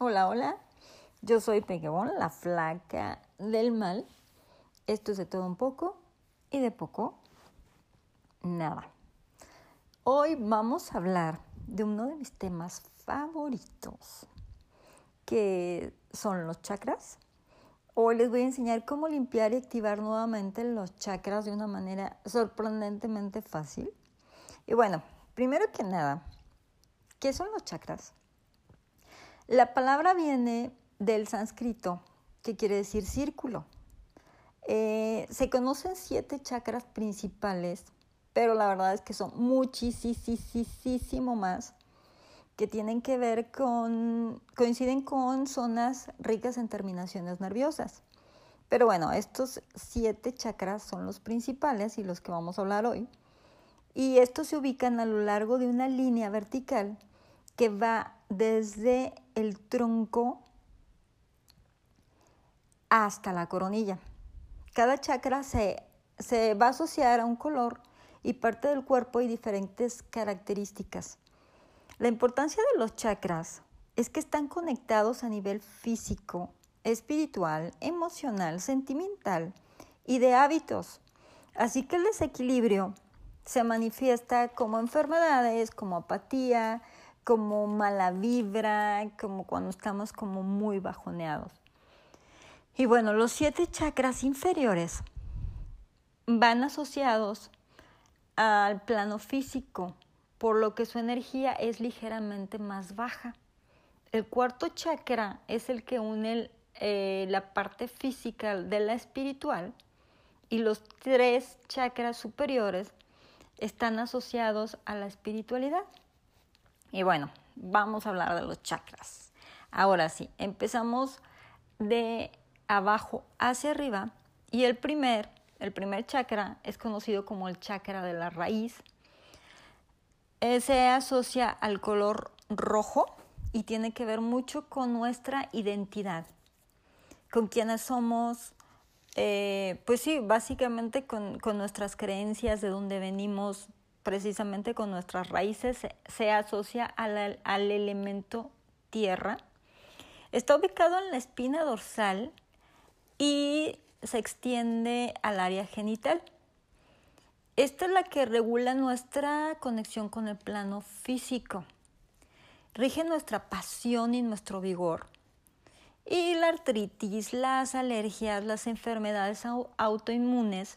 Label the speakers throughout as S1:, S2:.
S1: Hola, hola. Yo soy Pequebón, la flaca del mal. Esto es de todo un poco y de poco nada. Hoy vamos a hablar de uno de mis temas favoritos, que son los chakras. Hoy les voy a enseñar cómo limpiar y activar nuevamente los chakras de una manera sorprendentemente fácil. Y bueno, primero que nada, ¿qué son los chakras? La palabra viene del sánscrito, que quiere decir círculo. Eh, se conocen siete chakras principales, pero la verdad es que son muchísimo más que tienen que ver con, coinciden con zonas ricas en terminaciones nerviosas. Pero bueno, estos siete chakras son los principales y los que vamos a hablar hoy. Y estos se ubican a lo largo de una línea vertical que va desde el tronco hasta la coronilla. Cada chakra se, se va a asociar a un color y parte del cuerpo y diferentes características. La importancia de los chakras es que están conectados a nivel físico, espiritual, emocional, sentimental y de hábitos. Así que el desequilibrio se manifiesta como enfermedades, como apatía, como mala vibra, como cuando estamos como muy bajoneados. Y bueno, los siete chakras inferiores van asociados al plano físico, por lo que su energía es ligeramente más baja. El cuarto chakra es el que une eh, la parte física de la espiritual y los tres chakras superiores están asociados a la espiritualidad. Y bueno, vamos a hablar de los chakras. Ahora sí, empezamos de abajo hacia arriba y el primer, el primer chakra es conocido como el chakra de la raíz. Eh, se asocia al color rojo y tiene que ver mucho con nuestra identidad, con quienes somos, eh, pues sí, básicamente con, con, nuestras creencias, de dónde venimos, precisamente con nuestras raíces, se, asocia al, al elemento tierra. Está ubicado en la espina dorsal y se extiende al área genital. Esta es la que regula nuestra conexión con el plano físico. Rige nuestra pasión y nuestro vigor. Y la artritis, las alergias, las enfermedades autoinmunes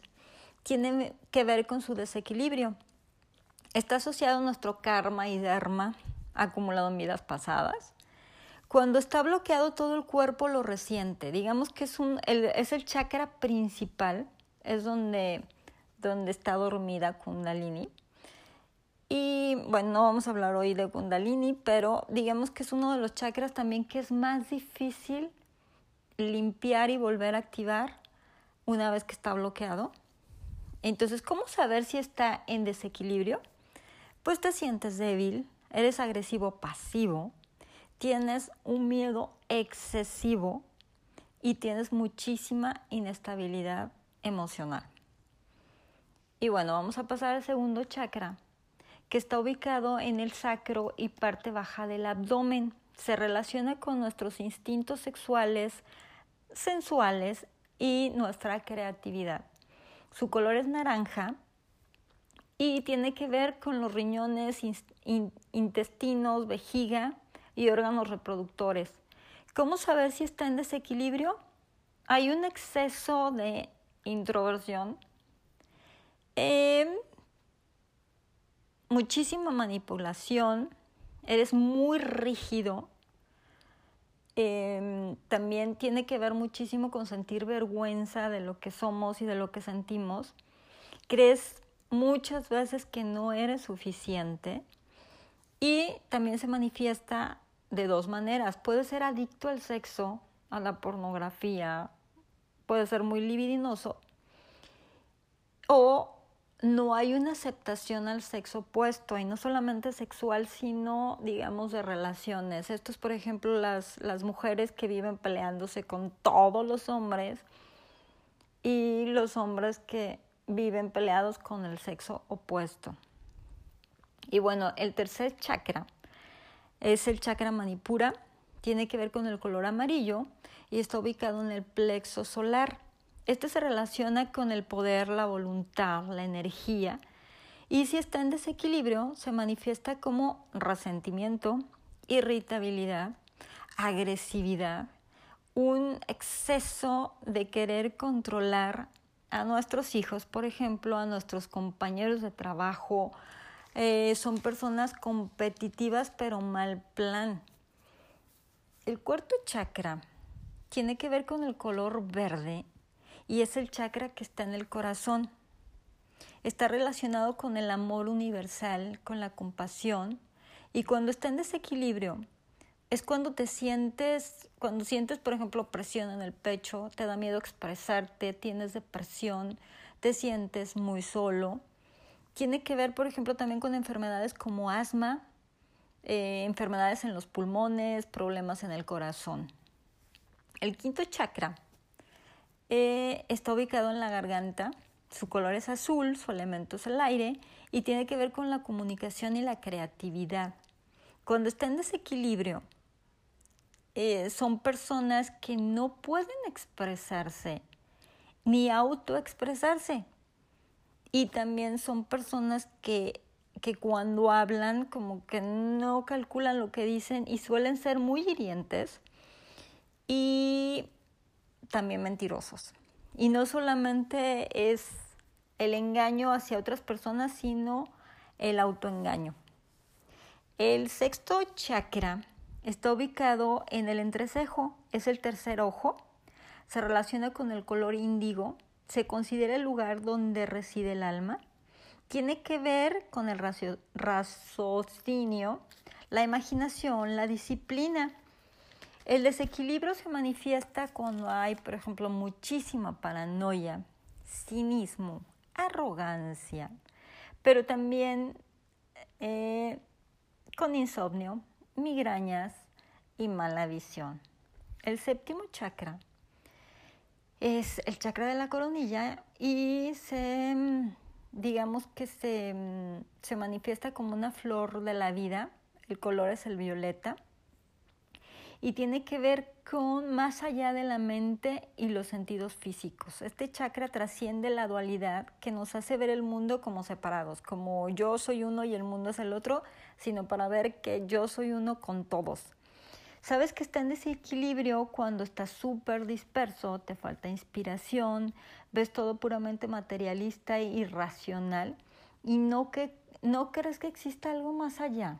S1: tienen que ver con su desequilibrio. Está asociado nuestro karma y dharma acumulado en vidas pasadas. Cuando está bloqueado todo el cuerpo lo resiente. Digamos que es, un, el, es el chakra principal, es donde, donde está dormida Kundalini. Y bueno, no vamos a hablar hoy de Kundalini, pero digamos que es uno de los chakras también que es más difícil limpiar y volver a activar una vez que está bloqueado. Entonces, ¿cómo saber si está en desequilibrio? Pues te sientes débil, eres agresivo pasivo, tienes un miedo excesivo y tienes muchísima inestabilidad emocional. Y bueno, vamos a pasar al segundo chakra, que está ubicado en el sacro y parte baja del abdomen. Se relaciona con nuestros instintos sexuales, sensuales y nuestra creatividad. Su color es naranja y tiene que ver con los riñones, intestinos, vejiga y órganos reproductores. ¿Cómo saber si está en desequilibrio? Hay un exceso de introversión, em, muchísima manipulación, eres muy rígido. Em, también tiene que ver muchísimo con sentir vergüenza de lo que somos y de lo que sentimos. Crees muchas veces que no eres suficiente y también se manifiesta de dos maneras. Puede ser adicto al sexo, a la pornografía, puede ser muy libidinoso o no hay una aceptación al sexo opuesto y no solamente sexual, sino digamos de relaciones. Esto es, por ejemplo, las, las mujeres que viven peleándose con todos los hombres y los hombres que viven peleados con el sexo opuesto. Y bueno, el tercer chakra es el chakra manipura, tiene que ver con el color amarillo y está ubicado en el plexo solar. Este se relaciona con el poder, la voluntad, la energía y si está en desequilibrio se manifiesta como resentimiento, irritabilidad, agresividad, un exceso de querer controlar a nuestros hijos, por ejemplo, a nuestros compañeros de trabajo. Eh, son personas competitivas pero mal plan. El cuarto chakra tiene que ver con el color verde y es el chakra que está en el corazón. Está relacionado con el amor universal, con la compasión y cuando está en desequilibrio es cuando te sientes, cuando sientes, por ejemplo, presión en el pecho, te da miedo expresarte, tienes depresión, te sientes muy solo. Tiene que ver, por ejemplo, también con enfermedades como asma, eh, enfermedades en los pulmones, problemas en el corazón. El quinto chakra eh, está ubicado en la garganta, su color es azul, su elemento es el aire y tiene que ver con la comunicación y la creatividad. Cuando está en desequilibrio, eh, son personas que no pueden expresarse ni autoexpresarse. Y también son personas que, que cuando hablan como que no calculan lo que dicen y suelen ser muy hirientes y también mentirosos. Y no solamente es el engaño hacia otras personas, sino el autoengaño. El sexto chakra Está ubicado en el entrecejo, es el tercer ojo, se relaciona con el color índigo, se considera el lugar donde reside el alma, tiene que ver con el raciocinio, la imaginación, la disciplina. El desequilibrio se manifiesta cuando hay, por ejemplo, muchísima paranoia, cinismo, arrogancia, pero también eh, con insomnio, migrañas y mala visión. El séptimo chakra es el chakra de la coronilla y se, digamos que se, se manifiesta como una flor de la vida. El color es el violeta y tiene que ver con más allá de la mente y los sentidos físicos. Este chakra trasciende la dualidad que nos hace ver el mundo como separados, como yo soy uno y el mundo es el otro, sino para ver que yo soy uno con todos. Sabes que está en desequilibrio cuando estás súper disperso, te falta inspiración, ves todo puramente materialista e irracional y no, que, no crees que exista algo más allá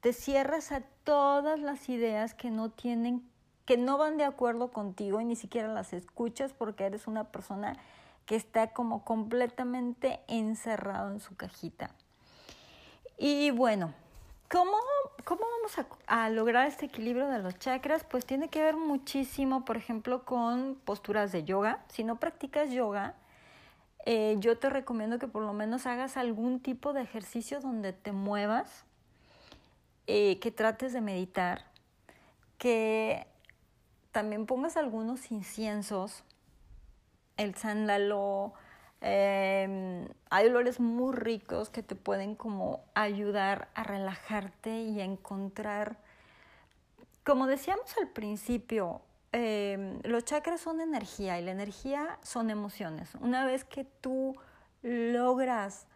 S1: te cierras a todas las ideas que no tienen, que no van de acuerdo contigo y ni siquiera las escuchas porque eres una persona que está como completamente encerrado en su cajita. Y bueno, ¿cómo, cómo vamos a, lograr este equilibrio de los chakras? Pues tiene que ver muchísimo, por ejemplo, con posturas de yoga. Si no practicas yoga, eh, yo te recomiendo que por lo menos hagas algún tipo de ejercicio donde te muevas eh, que trates de meditar, que también pongas algunos inciensos, el sándalo, em, hay olores muy ricos que te pueden como ayudar a relajarte y a encontrar, como decíamos al principio, em, los chakras son energía y la energía son emociones. Una vez que tú logras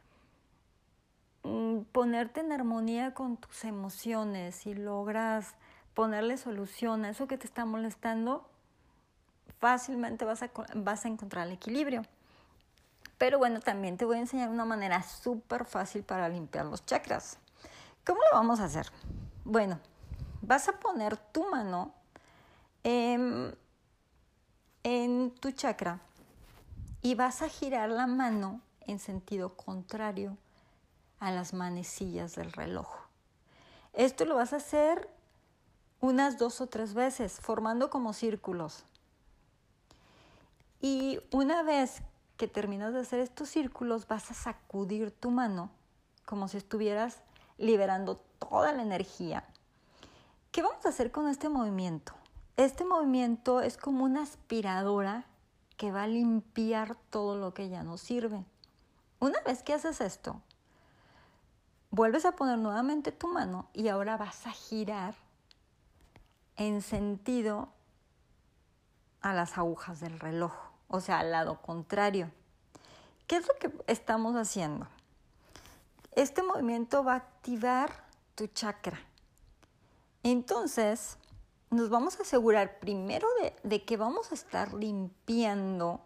S1: ponerte en armonía con tus emociones y logras ponerle solución a eso que te está molestando, fácilmente vas a, vas a encontrar el equilibrio. Pero bueno, también te voy a enseñar una manera súper fácil para limpiar los chakras. ¿Cómo lo vamos a hacer? Bueno, vas a poner tu mano en tu chakra y vas a girar la mano en sentido contrario a las manecillas del reloj. Esto lo vas a hacer unas dos o tres veces, formando como círculos. Y una vez que terminas de hacer estos círculos, vas a sacudir tu mano como si estuvieras liberando toda la energía. ¿Qué vamos a hacer con este movimiento? Este movimiento es como una aspiradora que va a limpiar todo lo que ya no sirve. Una vez que haces esto, Vuelves a poner nuevamente tu mano y ahora vas a girar en sentido a las agujas del reloj, o sea, al lado contrario. ¿Qué es lo que estamos haciendo? Este movimiento va a activar tu chakra. Entonces, nos vamos a asegurar primero de, de, que vamos a estar limpiando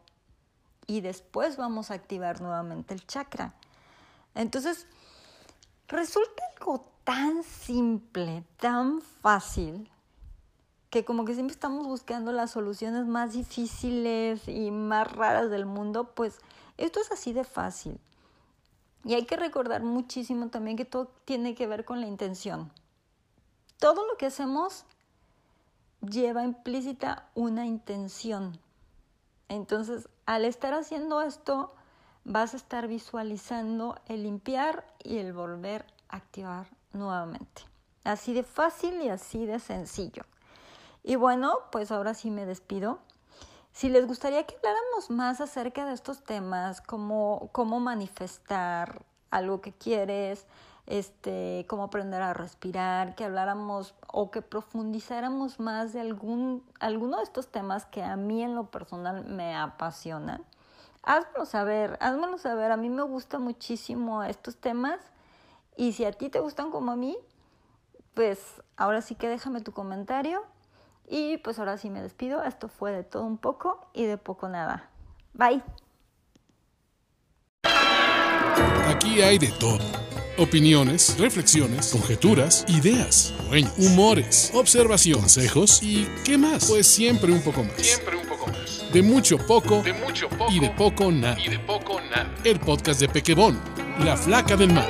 S1: y después vamos a activar nuevamente el chakra. Entonces, resulta algo tan simple, tan fácil, que como que siempre estamos buscando las soluciones más difíciles y más raras del mundo, pues esto es así de fácil. Y hay que recordar muchísimo también que todo tiene que ver con la intención. Todo lo que hacemos lleva implícita una intención. Entonces, al estar haciendo esto, vas a estar visualizando el limpiar y el volver a activar nuevamente. Así de fácil y así de sencillo. Y bueno, pues ahora sí me despido. Si les gustaría que habláramos más acerca de estos temas, cómo, cómo manifestar algo que quieres, este, cómo aprender a respirar, que habláramos o que profundizáramos más de algún, alguno de estos temas que a mí en lo personal me apasionan, házmelo saber, házmelo saber. A mí me gusta muchísimo estos temas y si a ti te gustan como a mí, pues ahora sí que déjame tu comentario y pues ahora sí me despido. Esto fue de todo un poco y de poco nada. Bye.
S2: Aquí hay de todo. Opiniones, reflexiones, conjeturas, ideas, sueños, humores, observaciones, consejos y ¿qué más? Pues siempre un poco más.
S3: Siempre un poco más.
S2: De mucho poco,
S3: De mucho poco
S2: y de poco nada.
S3: y de poco nada.
S2: El podcast de Pequebón, la flaca del mar.